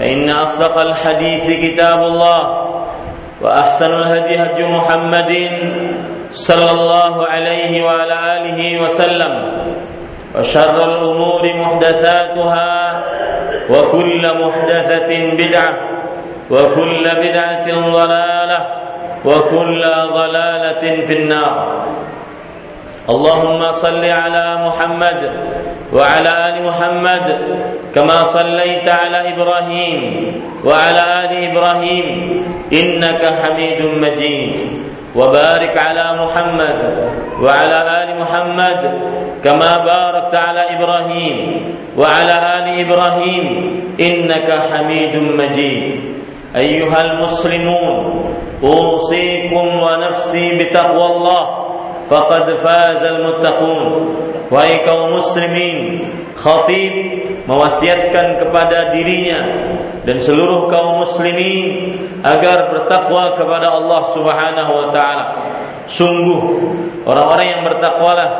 فإن أصدق الحديث كتاب الله وأحسن الهدي هدي محمد صلى الله عليه وعلى آله وسلم وشر الأمور محدثاتها وكل محدثة بدعة وكل بدعة ضلالة وكل ضلالة في النار اللهم صل على محمد وعلى آل محمد كما صليت على إبراهيم وعلى آل إبراهيم إنك حميد مجيد. وبارك على محمد وعلى آل محمد كما باركت على إبراهيم وعلى آل إبراهيم إنك حميد مجيد. أيها المسلمون أوصيكم ونفسي بتقوى الله. Faqad fazal muttaqun wahai kaum muslimin khatib mewasiatkan kepada dirinya dan seluruh kaum muslimin agar bertakwa kepada Allah Subhanahu wa taala. Sungguh orang-orang yang bertakwalah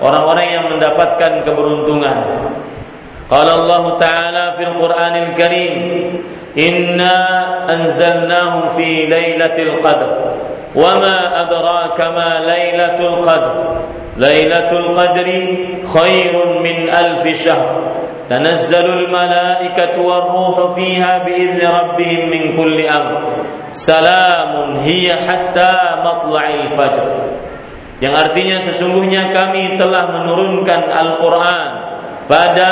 orang-orang yang mendapatkan keberuntungan. Qala Allah taala fil Qur'anil Karim inna anzalnahu fi lailatul qadr وما أدراك ما ليلة القدر ليلة القدر خير من ألف شهر تنزل الملائكة والروح فيها بإذن ربهم من كل أمر سلام هي حتى مطلع الفجر yang artinya sesungguhnya kami telah menurunkan Al-Quran pada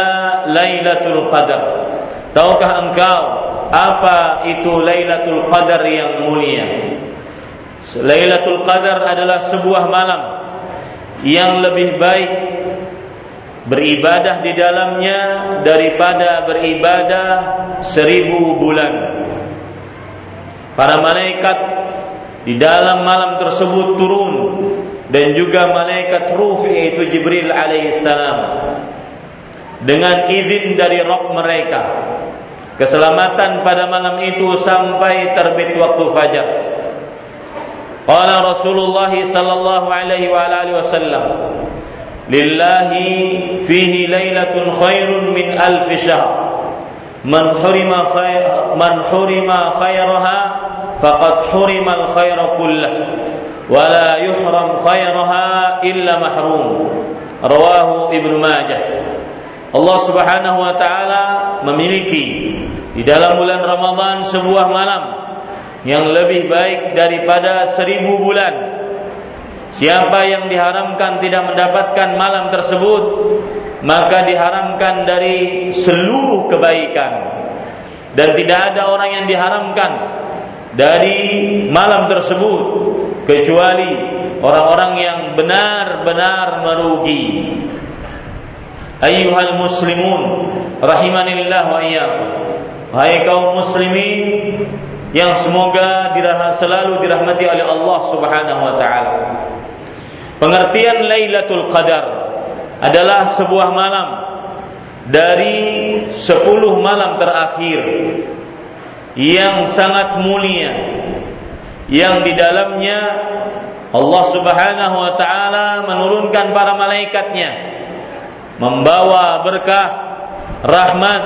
Lailatul Qadar. Tahukah engkau apa itu Lailatul Qadar yang mulia? Lailatul Qadar adalah sebuah malam yang lebih baik beribadah di dalamnya daripada beribadah seribu bulan. Para malaikat di dalam malam tersebut turun dan juga malaikat ruh yaitu Jibril alaihissalam dengan izin dari Rabb mereka. Keselamatan pada malam itu sampai terbit waktu fajar. Qala Rasulullah sallallahu alaihi wa alihi wasallam Lillahi fihi lailatun khairun min alf syahr. Man hurima khair man hurima khairaha faqad hurima al-khair kullah wa la yuhram khairaha illa mahrum. Rawahu Ibnu Majah. Allah Subhanahu wa taala memiliki di dalam bulan Ramadan sebuah malam yang lebih baik daripada seribu bulan. Siapa yang diharamkan tidak mendapatkan malam tersebut, maka diharamkan dari seluruh kebaikan. Dan tidak ada orang yang diharamkan dari malam tersebut kecuali orang-orang yang benar-benar merugi. Ayyuhal muslimun rahimanillah wa iyyakum. Hai kaum muslimin yang semoga selalu dirahmati oleh Allah Subhanahu wa taala. Pengertian Lailatul Qadar adalah sebuah malam dari sepuluh malam terakhir yang sangat mulia yang di dalamnya Allah Subhanahu wa taala menurunkan para malaikatnya membawa berkah, rahmat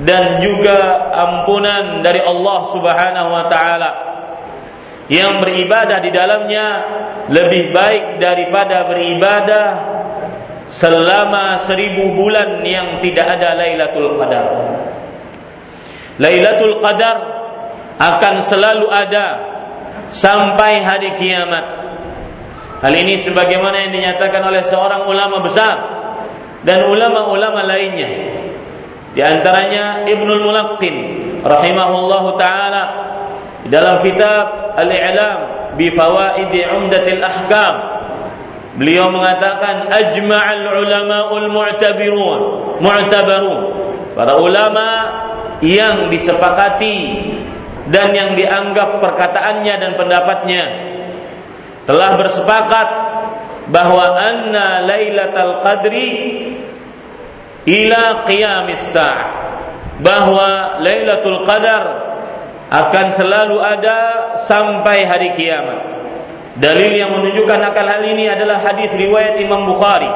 dan juga ampunan dari Allah Subhanahu wa taala yang beribadah di dalamnya lebih baik daripada beribadah selama seribu bulan yang tidak ada Lailatul Qadar. Lailatul Qadar akan selalu ada sampai hari kiamat. Hal ini sebagaimana yang dinyatakan oleh seorang ulama besar dan ulama-ulama lainnya. Di antaranya Ibnul Mulaqqin rahimahullahu taala dalam kitab Al-I'lam bi Fawaidi Umdatil Ahkam. Beliau mengatakan ajma'al ulama'ul mu'tabirun mu'tabarun. Para ulama yang disepakati dan yang dianggap perkataannya dan pendapatnya telah bersepakat bahwa anna lailatul qadri ila qiyamis sa'ah bahwa lailatul qadar akan selalu ada sampai hari kiamat dalil yang menunjukkan akan hal ini adalah hadis riwayat Imam Bukhari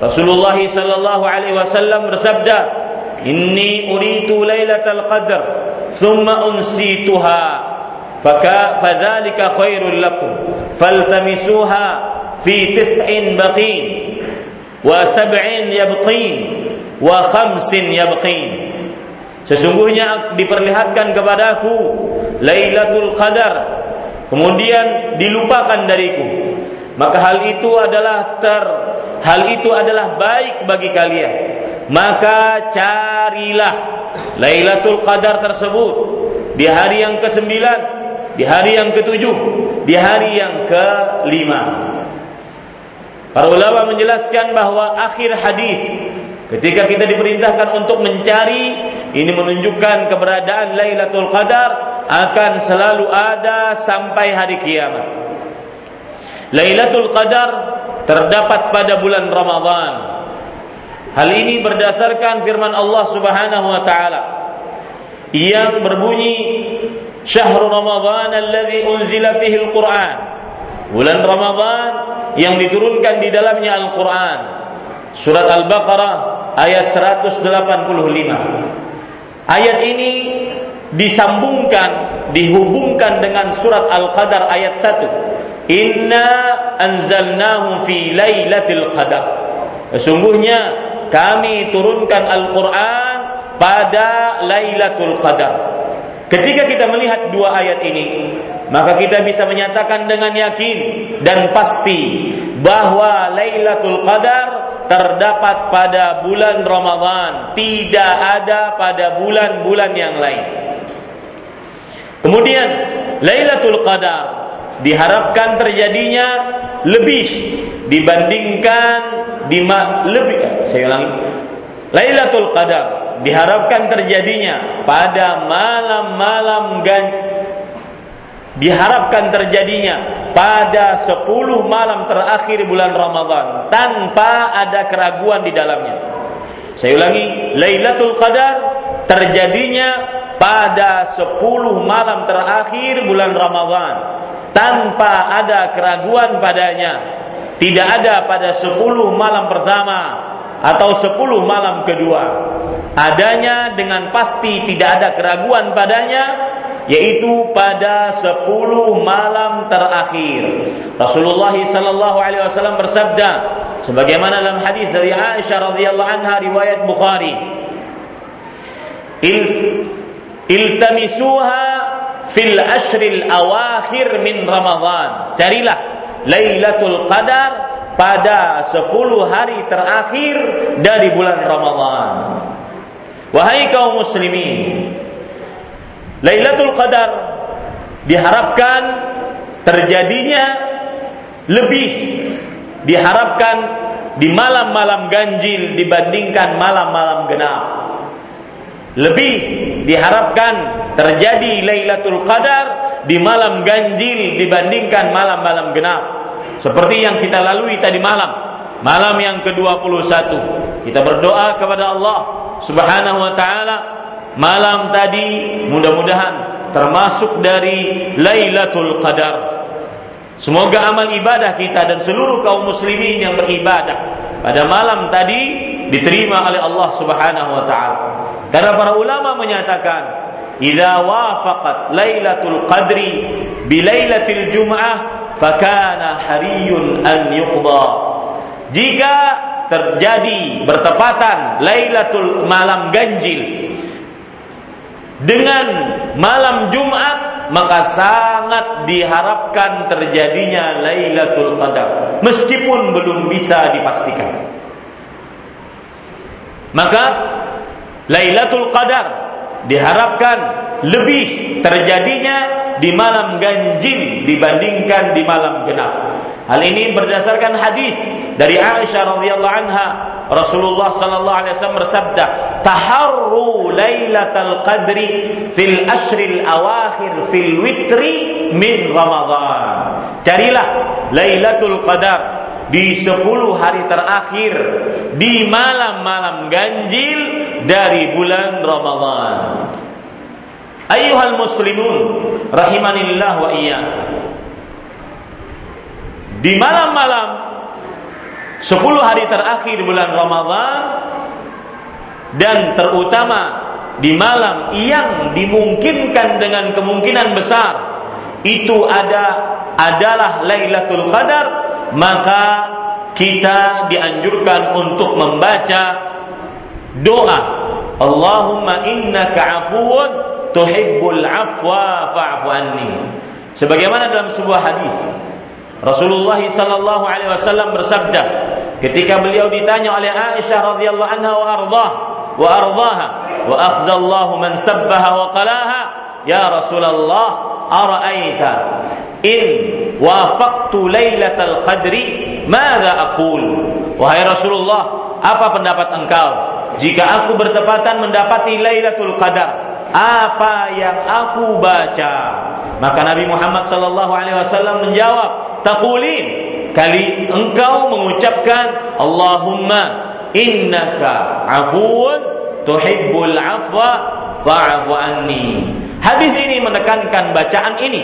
Rasulullah sallallahu alaihi wasallam bersabda inni uritu lailatul qadar thumma unsituha فذلك خير لكم فالتمسوها في تسع بقين وسبع wa khamsin yabqin. Sesungguhnya diperlihatkan kepadaku Lailatul Qadar. Kemudian dilupakan dariku. Maka hal itu adalah ter hal itu adalah baik bagi kalian. Maka carilah Lailatul Qadar tersebut. Di hari yang ke-9 di hari yang ke-7 di hari yang ke-5 Para ulama menjelaskan bahwa akhir hadis ketika kita diperintahkan untuk mencari ini menunjukkan keberadaan Lailatul Qadar akan selalu ada sampai hari kiamat. Lailatul Qadar terdapat pada bulan Ramadhan. Hal ini berdasarkan firman Allah Subhanahu wa taala yang berbunyi syahrul Ramadan alladhi unzila fihi al-Qur'an. Bulan Ramadan yang diturunkan di dalamnya Al-Qur'an. Surat Al-Baqarah ayat 185. Ayat ini disambungkan, dihubungkan dengan surat Al-Qadar ayat 1. Inna anzalnahu fi lailatul qadar. Sesungguhnya kami turunkan Al-Qur'an pada Lailatul Qadar. Ketika kita melihat dua ayat ini, maka kita bisa menyatakan dengan yakin dan pasti bahwa Lailatul Qadar terdapat pada bulan Ramadan, tidak ada pada bulan-bulan yang lain. Kemudian Lailatul Qadar diharapkan terjadinya lebih dibandingkan di lebih saya ulangi Lailatul Qadar diharapkan terjadinya pada malam-malam diharapkan terjadinya pada 10 malam terakhir bulan Ramadan tanpa ada keraguan di dalamnya. Saya ulangi, Lailatul Qadar terjadinya pada 10 malam terakhir bulan Ramadan tanpa ada keraguan padanya. Tidak ada pada 10 malam pertama atau 10 malam kedua adanya dengan pasti tidak ada keraguan padanya yaitu pada 10 malam terakhir. Rasulullah sallallahu alaihi wasallam bersabda sebagaimana dalam hadis dari Aisyah radhiyallahu anha riwayat Bukhari. Il iltamisuha fil ashril awakhir min Ramadan. Carilah Lailatul Qadar pada 10 hari terakhir dari bulan Ramadan. Wahai kaum muslimin, Lailatul Qadar diharapkan terjadinya lebih diharapkan di malam-malam ganjil dibandingkan malam-malam genap. Lebih diharapkan terjadi Lailatul Qadar di malam ganjil dibandingkan malam-malam genap. Seperti yang kita lalui tadi malam. Malam yang ke-21 kita berdoa kepada Allah Subhanahu wa taala malam tadi mudah-mudahan termasuk dari Lailatul Qadar. Semoga amal ibadah kita dan seluruh kaum muslimin yang beribadah pada malam tadi diterima oleh Allah Subhanahu wa taala. Karena para ulama menyatakan, "Idza wafaqat Lailatul Qadri bi Lailatul Jum'ah, fakana hariyun an yuqda." Jika terjadi bertepatan Lailatul malam ganjil dengan malam Jumat maka sangat diharapkan terjadinya Lailatul Qadar meskipun belum bisa dipastikan. Maka Lailatul Qadar diharapkan lebih terjadinya di malam ganjil dibandingkan di malam genap. Hal ini berdasarkan hadis dari Aisyah radhiyallahu anha Rasulullah sallallahu alaihi wasallam bersabda, "Taharru lailatal qadri fil ashril awakhir fil witri min Ramadan." Carilah Lailatul Qadar di 10 hari terakhir di malam-malam ganjil dari bulan Ramadan. Ayuhal muslimun rahimanillah wa iyyakum. Di malam-malam 10 hari terakhir bulan Ramadhan dan terutama di malam yang dimungkinkan dengan kemungkinan besar itu ada adalah Lailatul Qadar maka kita dianjurkan untuk membaca doa. Allahumma innaka afuwun tuhibbul afwa fa'fu anni. Sebagaimana dalam sebuah hadis Rasulullah sallallahu alaihi wasallam bersabda ketika beliau ditanya oleh Aisyah radhiyallahu anha wa ardah wa ardaha wa akhzallahu man sabbaha wa qalaha ya Rasulullah ara'aita in wafaqtu lailatal qadri madza aqul? Wahai Rasulullah apa pendapat engkau jika aku bertepatan mendapati lailatul qadar apa yang aku baca. Maka Nabi Muhammad sallallahu alaihi wasallam menjawab taqulin kali engkau mengucapkan Allahumma innaka afuwun tuhibbul afwa fa'fu anni. Hadis ini menekankan bacaan ini.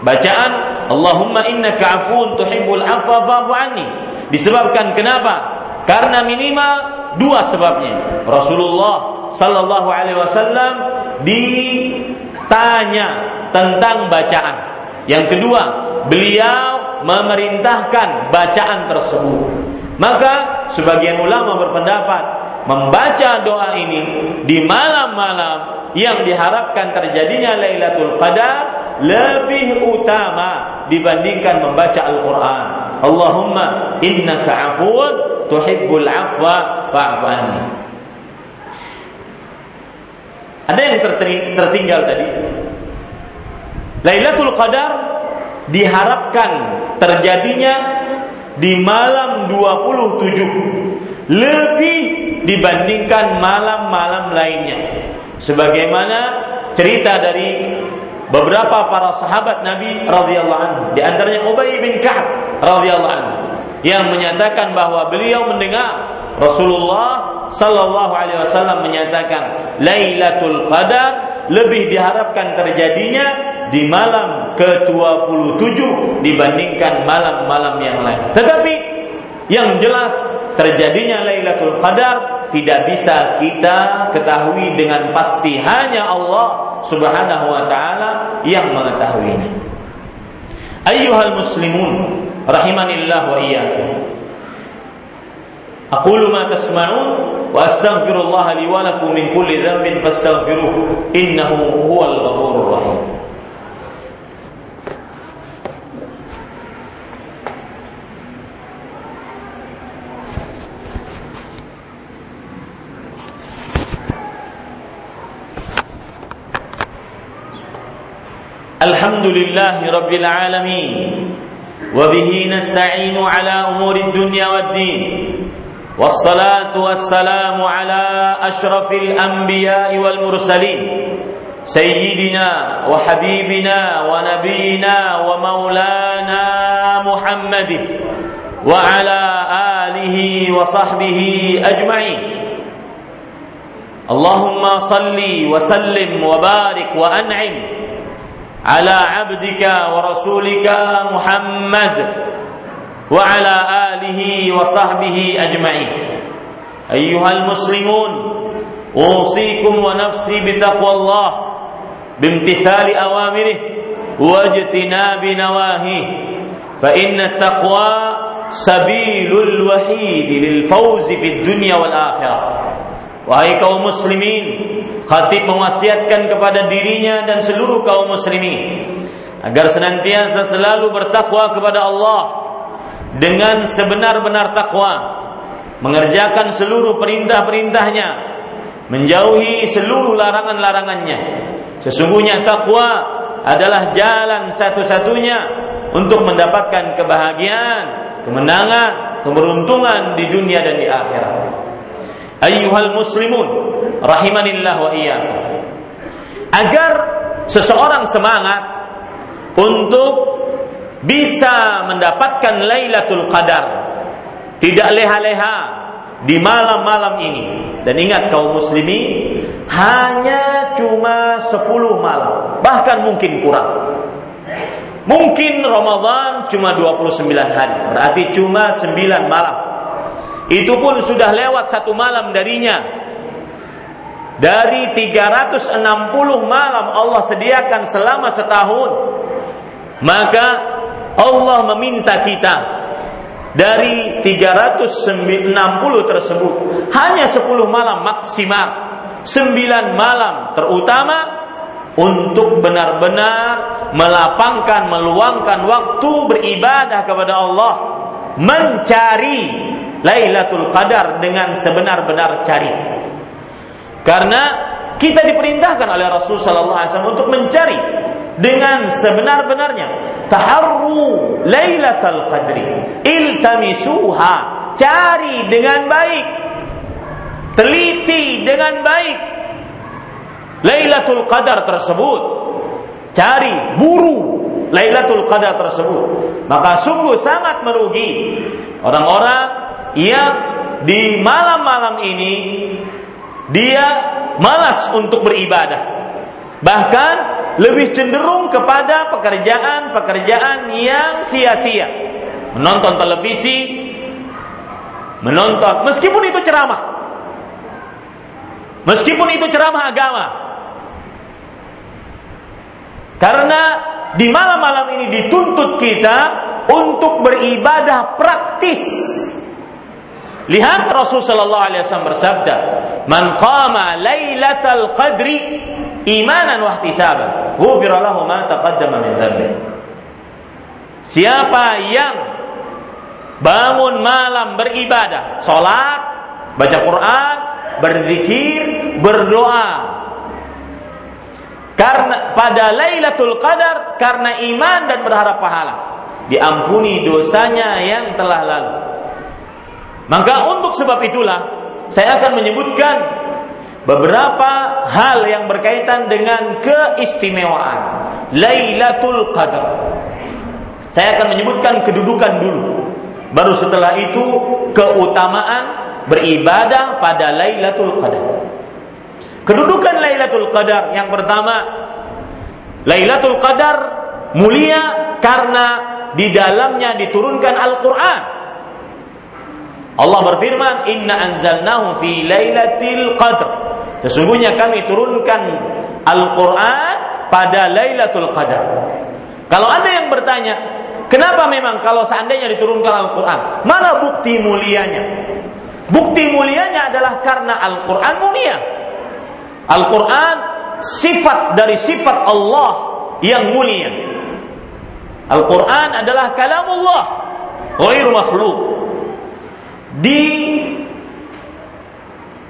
Bacaan Allahumma innaka afuwun tuhibbul afwa fa'fu anni. Disebabkan kenapa? Karena minimal dua sebabnya Rasulullah sallallahu alaihi wasallam ditanya tentang bacaan yang kedua beliau memerintahkan bacaan tersebut. Maka sebagian ulama berpendapat membaca doa ini di malam-malam yang diharapkan terjadinya Lailatul Qadar lebih utama dibandingkan membaca Al-Qur'an. Allahumma innaka afuwun tuhibbul afwa fa'fu. Ada yang tertinggal tadi. Lailatul Qadar diharapkan terjadinya di malam 27 lebih dibandingkan malam-malam lainnya sebagaimana cerita dari beberapa para sahabat Nabi radhiyallahu anhu di antaranya Ubay bin Ka'ab radhiyallahu anhu yang menyatakan bahwa beliau mendengar Rasulullah sallallahu alaihi wasallam menyatakan Lailatul Qadar lebih diharapkan terjadinya di malam ke-27 dibandingkan malam-malam yang lain. Tetapi yang jelas terjadinya Lailatul Qadar tidak bisa kita ketahui dengan pasti hanya Allah Subhanahu wa taala yang mengetahuinya. Ayyuhal muslimun rahimanillah wa iyyakum. أقول ما تسمعون وأستغفر الله لي ولكم من كل ذنب فاستغفروه إنه هو الغفور الرحيم. الحمد لله رب العالمين وبه نستعين على امور الدنيا والدين والصلاة والسلام على أشرف الأنبياء والمرسلين سيدنا وحبيبنا ونبينا ومولانا محمد وعلى آله وصحبه أجمعين. اللهم صل وسلم وبارك وأنعم على عبدك ورسولك محمد وعلى آله وصحبه أجمعين أيها المسلمون أوصيكم ونفسي بتقوى الله بامتثال أوامره واجتناب نواهيه فإن التقوى سبيل الوحيد للفوز في الدنيا والآخرة Wahai kaum muslimin, khatib mewasiatkan kepada dirinya dan seluruh kaum muslimin agar senantiasa selalu bertakwa kepada Allah dengan sebenar-benar takwa, mengerjakan seluruh perintah-perintahnya, menjauhi seluruh larangan-larangannya. Sesungguhnya takwa adalah jalan satu-satunya untuk mendapatkan kebahagiaan, kemenangan, keberuntungan di dunia dan di akhirat. Ayyuhal muslimun rahimanillah wa iyyakum. Agar seseorang semangat untuk bisa mendapatkan Lailatul Qadar. Tidak leha-leha di malam-malam ini. Dan ingat kaum muslimin hanya cuma 10 malam, bahkan mungkin kurang. Mungkin Ramadan cuma 29 hari, berarti cuma 9 malam. Itu pun sudah lewat satu malam darinya. Dari 360 malam Allah sediakan selama setahun. Maka Allah meminta kita dari 360 tersebut hanya 10 malam maksimal 9 malam terutama untuk benar-benar melapangkan meluangkan waktu beribadah kepada Allah mencari Lailatul Qadar dengan sebenar-benar cari. Karena kita diperintahkan oleh Rasul wasallam untuk mencari dengan sebenar-benarnya. Taharru lailatul qadri. Iltamisuha. Cari dengan baik. Teliti dengan baik. Lailatul qadar tersebut. Cari buru lailatul qadar tersebut. Maka sungguh sangat merugi. Orang-orang yang di malam-malam ini dia malas untuk beribadah bahkan lebih cenderung kepada pekerjaan-pekerjaan yang sia-sia. Menonton televisi, menonton meskipun itu ceramah. Meskipun itu ceramah agama. Karena di malam-malam ini dituntut kita untuk beribadah praktis. Lihat Rasul sallallahu alaihi wasallam bersabda, "Man qama lailatal qadri imanan wa ihtisaban. Ghufira lahu ma taqaddama min dhanbi. Siapa yang bangun malam beribadah salat baca Quran berzikir berdoa. Karena pada Lailatul Qadar karena iman dan berharap pahala diampuni dosanya yang telah lalu. Maka untuk sebab itulah saya akan menyebutkan beberapa hal yang berkaitan dengan keistimewaan Lailatul Qadar. Saya akan menyebutkan kedudukan dulu. Baru setelah itu keutamaan beribadah pada Lailatul Qadar. Kedudukan Lailatul Qadar yang pertama Lailatul Qadar mulia karena di dalamnya diturunkan Al-Qur'an. Allah berfirman, "Inna anzalnahu fi lailatul qadar." Sesungguhnya kami turunkan Al-Quran pada Lailatul Qadar. Kalau ada yang bertanya, kenapa memang kalau seandainya diturunkan Al-Quran, mana bukti mulianya? Bukti mulianya adalah karena Al-Quran mulia. Al-Quran sifat dari sifat Allah yang mulia. Al-Quran adalah kalamullah, ghairu makhluk. Di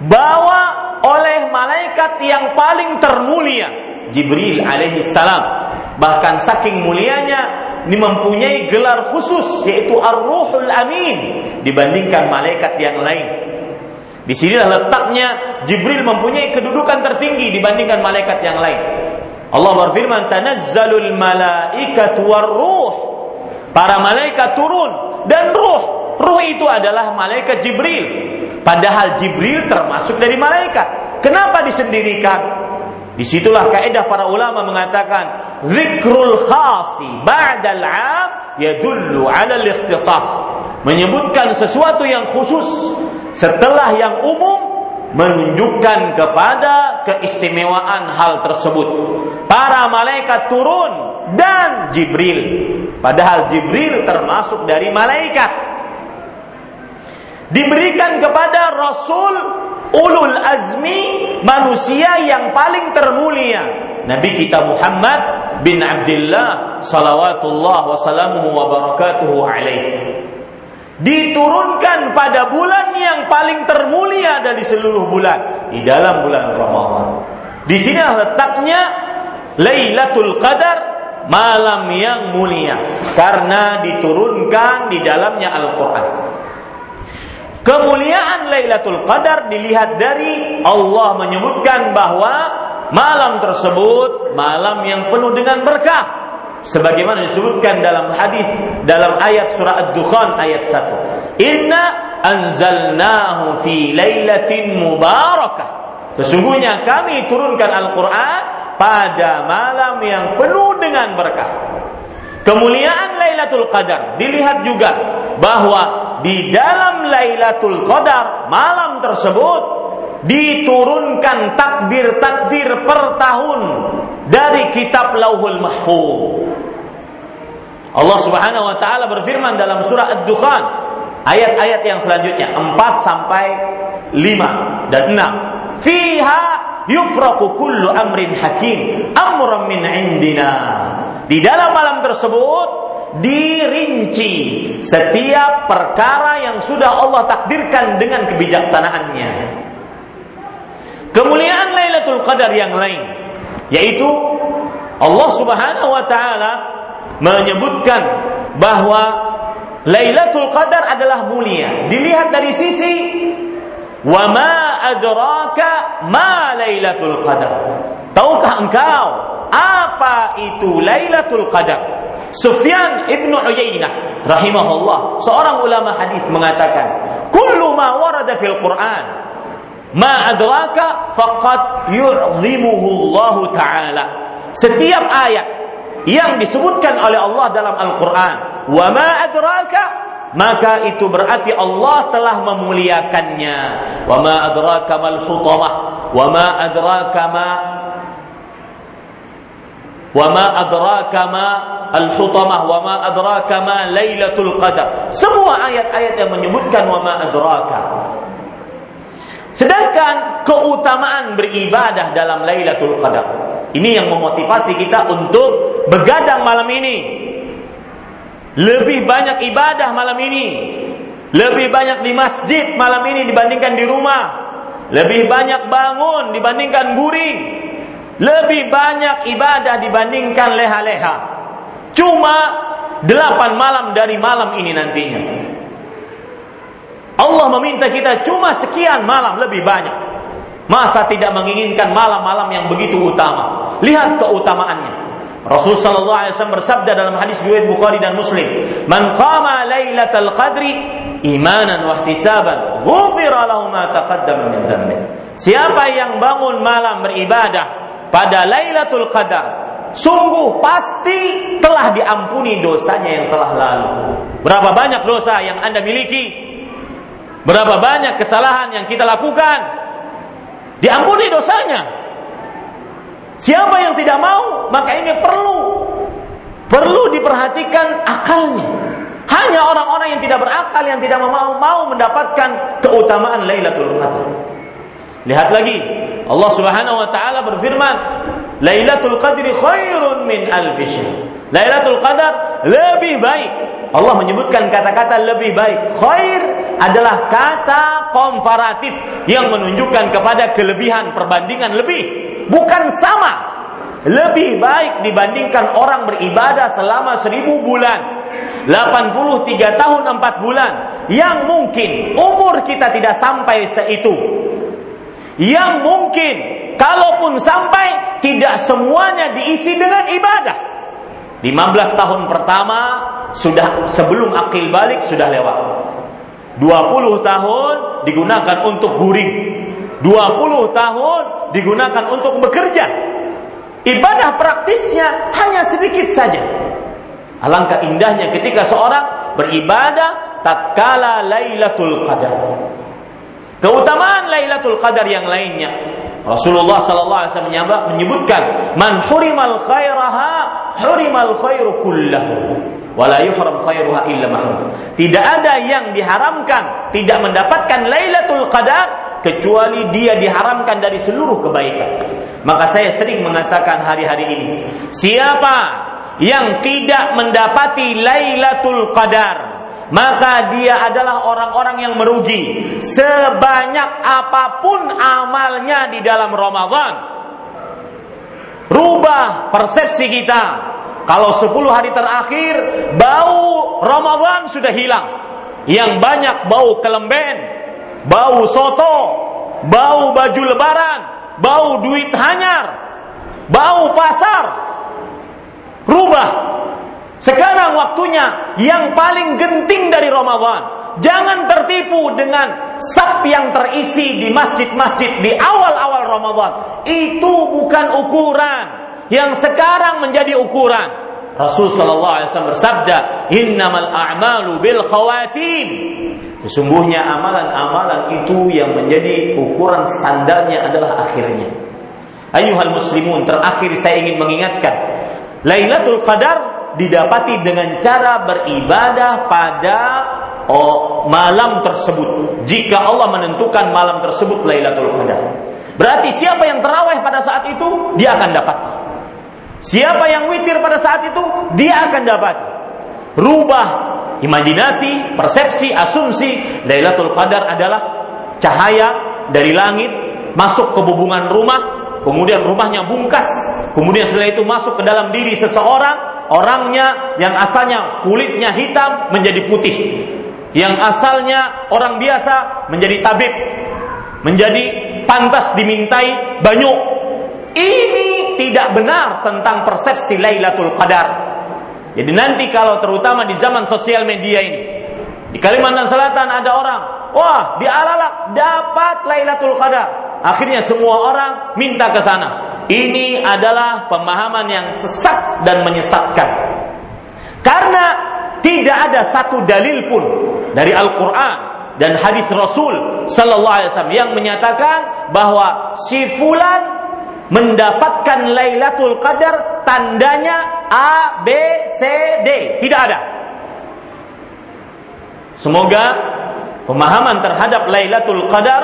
bawa oleh malaikat yang paling termulia Jibril alaihi salam bahkan saking mulianya ini mempunyai gelar khusus yaitu Ar-Ruhul Amin dibandingkan malaikat yang lain. Di sinilah letaknya Jibril mempunyai kedudukan tertinggi dibandingkan malaikat yang lain. Allah berfirman, "Tanazzalul malaikatu war-ruh." Para malaikat turun dan ruh. Ruh itu adalah malaikat Jibril. Padahal Jibril termasuk dari malaikat. Kenapa disendirikan? Di situlah kaidah para ulama mengatakan zikrul khasi ba'dal 'am yadullu 'ala al-ikhtisas. Menyebutkan sesuatu yang khusus setelah yang umum menunjukkan kepada keistimewaan hal tersebut. Para malaikat turun dan Jibril. Padahal Jibril termasuk dari malaikat. Diberikan kepada Rasul ulul azmi manusia yang paling termulia Nabi kita Muhammad bin Abdullah salawatullah wasallamuhu wa barakatuhu alaih diturunkan pada bulan yang paling termulia dari seluruh bulan di dalam bulan Ramadan. Di sini letaknya Lailatul Qadar malam yang mulia karena diturunkan di dalamnya Al-Qur'an. Kemuliaan Lailatul Qadar dilihat dari Allah menyebutkan bahwa malam tersebut malam yang penuh dengan berkah sebagaimana disebutkan dalam hadis dalam ayat surah Ad-Dukhan ayat 1. Inna anzalnahu fi lailatin mubarakah. Sesungguhnya kami turunkan Al-Qur'an pada malam yang penuh dengan berkah. Kemuliaan Lailatul Qadar dilihat juga bahwa di dalam Lailatul Qadar malam tersebut diturunkan takdir-takdir per tahun dari kitab Lauhul Mahfuz. Allah Subhanahu wa taala berfirman dalam surah Ad-Dukhan ayat-ayat yang selanjutnya 4 sampai 5 dan 6. Fiha yufraqu kullu amrin hakim amran min indina. Di dalam malam tersebut dirinci setiap perkara yang sudah Allah takdirkan dengan kebijaksanaannya. Kemuliaan Lailatul Qadar yang lain yaitu Allah Subhanahu wa taala menyebutkan bahwa Lailatul Qadar adalah mulia. Dilihat dari sisi wa ma adraka ma Lailatul Qadar. Tahukah engkau apa itu Lailatul Qadar? Sufyan ibnu Uyainah rahimahullah seorang ulama hadis mengatakan kullu ma warada fil Quran Ma adraka faqad yu'zimuhu Allah taala. Setiap ayat yang disebutkan oleh Allah dalam Al-Qur'an, wa ma adraka maka itu berarti Allah telah memuliakannya. Wa ma adraka mal hutamah, wa ma adraka ma wa ma adraka ma al-hutamah wa ma adraka ma lailatul qadar. Semua ayat-ayat yang menyebutkan wa ma adraka Sedangkan keutamaan beribadah dalam Lailatul Qadar ini yang memotivasi kita untuk begadang malam ini. Lebih banyak ibadah malam ini. Lebih banyak di masjid malam ini dibandingkan di rumah. Lebih banyak bangun dibandingkan guring. Lebih banyak ibadah dibandingkan leha-leha. Cuma delapan malam dari malam ini nantinya. Allah meminta kita cuma sekian malam lebih banyak. Masa tidak menginginkan malam-malam yang begitu utama? Lihat keutamaannya. Rasul sallallahu alaihi wasallam bersabda dalam hadis riwayat Bukhari dan Muslim, "Man qama lailatal qadri imanan wa ihtisaban, ghufira lahu min dhanbi." Siapa yang bangun malam beribadah pada Lailatul Qadar, sungguh pasti telah diampuni dosanya yang telah lalu. Berapa banyak dosa yang Anda miliki? Berapa banyak kesalahan yang kita lakukan? Diampuni dosanya. Siapa yang tidak mau, maka ini perlu perlu diperhatikan akalnya. Hanya orang-orang yang tidak berakal yang tidak mau mau mendapatkan keutamaan Lailatul Qadar. Lihat lagi, Allah Subhanahu wa taala berfirman, "Lailatul Qadri khairun min alf Lailatul Qadar lebih baik Allah menyebutkan kata-kata lebih baik. Khair adalah kata komparatif yang menunjukkan kepada kelebihan perbandingan lebih, bukan sama. Lebih baik dibandingkan orang beribadah selama seribu bulan. 83 tahun 4 bulan yang mungkin umur kita tidak sampai seitu. Yang mungkin kalaupun sampai tidak semuanya diisi dengan ibadah. 15 tahun pertama sudah sebelum akil balik sudah lewat. 20 tahun digunakan untuk guring. 20 tahun digunakan untuk bekerja. Ibadah praktisnya hanya sedikit saja. Alangkah indahnya ketika seorang beribadah tatkala Lailatul Qadar. Keutamaan Lailatul Qadar yang lainnya Rasulullah sallallahu alaihi wasallam menyebutkan man hurimal khairaha hurimal khairu kullahu wala yuhram khairuha illa mahrum. Tidak ada yang diharamkan tidak mendapatkan Lailatul Qadar kecuali dia diharamkan dari seluruh kebaikan. Maka saya sering mengatakan hari-hari ini, siapa yang tidak mendapati Lailatul Qadar maka dia adalah orang-orang yang merugi sebanyak apa pun amalnya di dalam Ramadan. Rubah persepsi kita. Kalau 10 hari terakhir bau Ramadan sudah hilang. Yang banyak bau kelemben, bau soto, bau baju lebaran, bau duit hanyar, bau pasar. Rubah sekarang waktunya yang paling genting dari Ramadan. Jangan tertipu dengan sap yang terisi di masjid-masjid di awal-awal Ramadan. Itu bukan ukuran. Yang sekarang menjadi ukuran. Rasul sallallahu alaihi wasallam bersabda, "Innamal a'malu bil khawatim." Sesungguhnya amalan-amalan itu yang menjadi ukuran standarnya adalah akhirnya. Ayuhal muslimun, terakhir saya ingin mengingatkan, Lailatul Qadar didapati dengan cara beribadah pada oh, malam tersebut. Jika Allah menentukan malam tersebut Lailatul Qadar. Berarti siapa yang terawih pada saat itu, dia akan dapat. Siapa yang witir pada saat itu, dia akan dapat. Rubah imajinasi, persepsi, asumsi Lailatul Qadar adalah cahaya dari langit masuk ke hubungan rumah, kemudian rumahnya bungkas, kemudian setelah itu masuk ke dalam diri seseorang, orangnya yang asalnya kulitnya hitam menjadi putih. Yang asalnya orang biasa menjadi tabib, menjadi pantas dimintai banyu. Ini tidak benar tentang persepsi Lailatul Qadar. Jadi nanti kalau terutama di zaman sosial media ini, di Kalimantan Selatan ada orang, wah di Alalak dapat Lailatul Qadar. Akhirnya semua orang minta ke sana. Ini adalah pemahaman yang sesat dan menyesatkan. Karena tidak ada satu dalil pun dari Al-Qur'an dan hadis Rasul sallallahu alaihi wasallam yang menyatakan bahwa si fulan mendapatkan Lailatul Qadar tandanya A B C D. Tidak ada. Semoga pemahaman terhadap Lailatul Qadar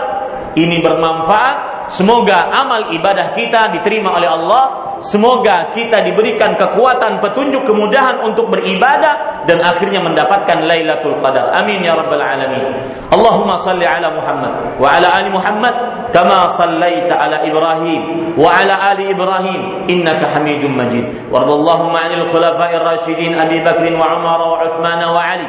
ini bermanfaat Semoga amal ibadah kita diterima oleh Allah. Semoga kita diberikan kekuatan, petunjuk, kemudahan untuk beribadah dan akhirnya mendapatkan Lailatul Qadar. Amin ya rabbal alamin. Allahumma salli ala Muhammad wa ala ali Muhammad kama sallaita ala Ibrahim wa ala ali Ibrahim innaka Hamidum Majid. Wardallahumma 'anil khulafa'ir rasyidin Abi Bakr wa Umar wa Uthman wa Ali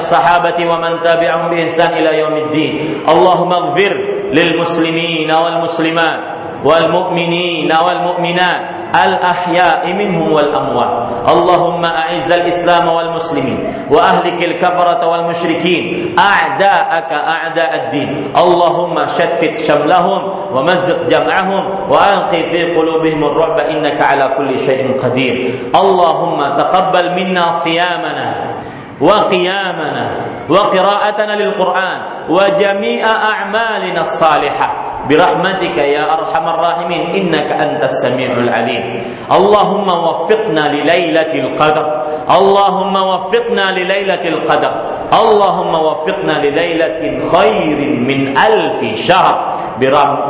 sahabati wa man tabi'ahum bi ihsan ila yaumiddin. Allahumma ighfir للمسلمين والمسلمات والمؤمنين والمؤمنات الأحياء منهم والأموات. اللهم أعز الإسلام والمسلمين وأهلك الكفرة والمشركين. أعداءك أعداء الدين. اللهم شتت شملهم ومزق جمعهم وألقي في قلوبهم الرعب إنك على كل شيء قدير. اللهم تقبل منا صيامنا وقيامنا وقراءتنا للقرآن وجميع أعمالنا الصالحة. برحمتك يا أرحم الراحمين إنك أنت السميع العليم. اللهم وفقنا لليلة القدر. اللهم وفقنا لليلة القدر. اللهم وفقنا لليلة خير من ألف شهر.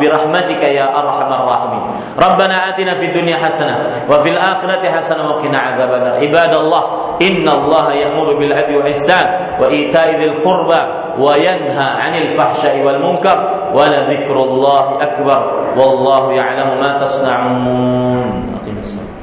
برحمتك يا أرحم الراحمين. ربنا آتنا في الدنيا حسنة وفي الآخرة حسنة وقنا عذاب النار. عباد الله إن الله يأمر بالعدل والإحسان وإيتاء ذي القربى وينهى عن الفحشاء والمنكر ولذكر الله أكبر والله يعلم ما تصنعون. الصلاة.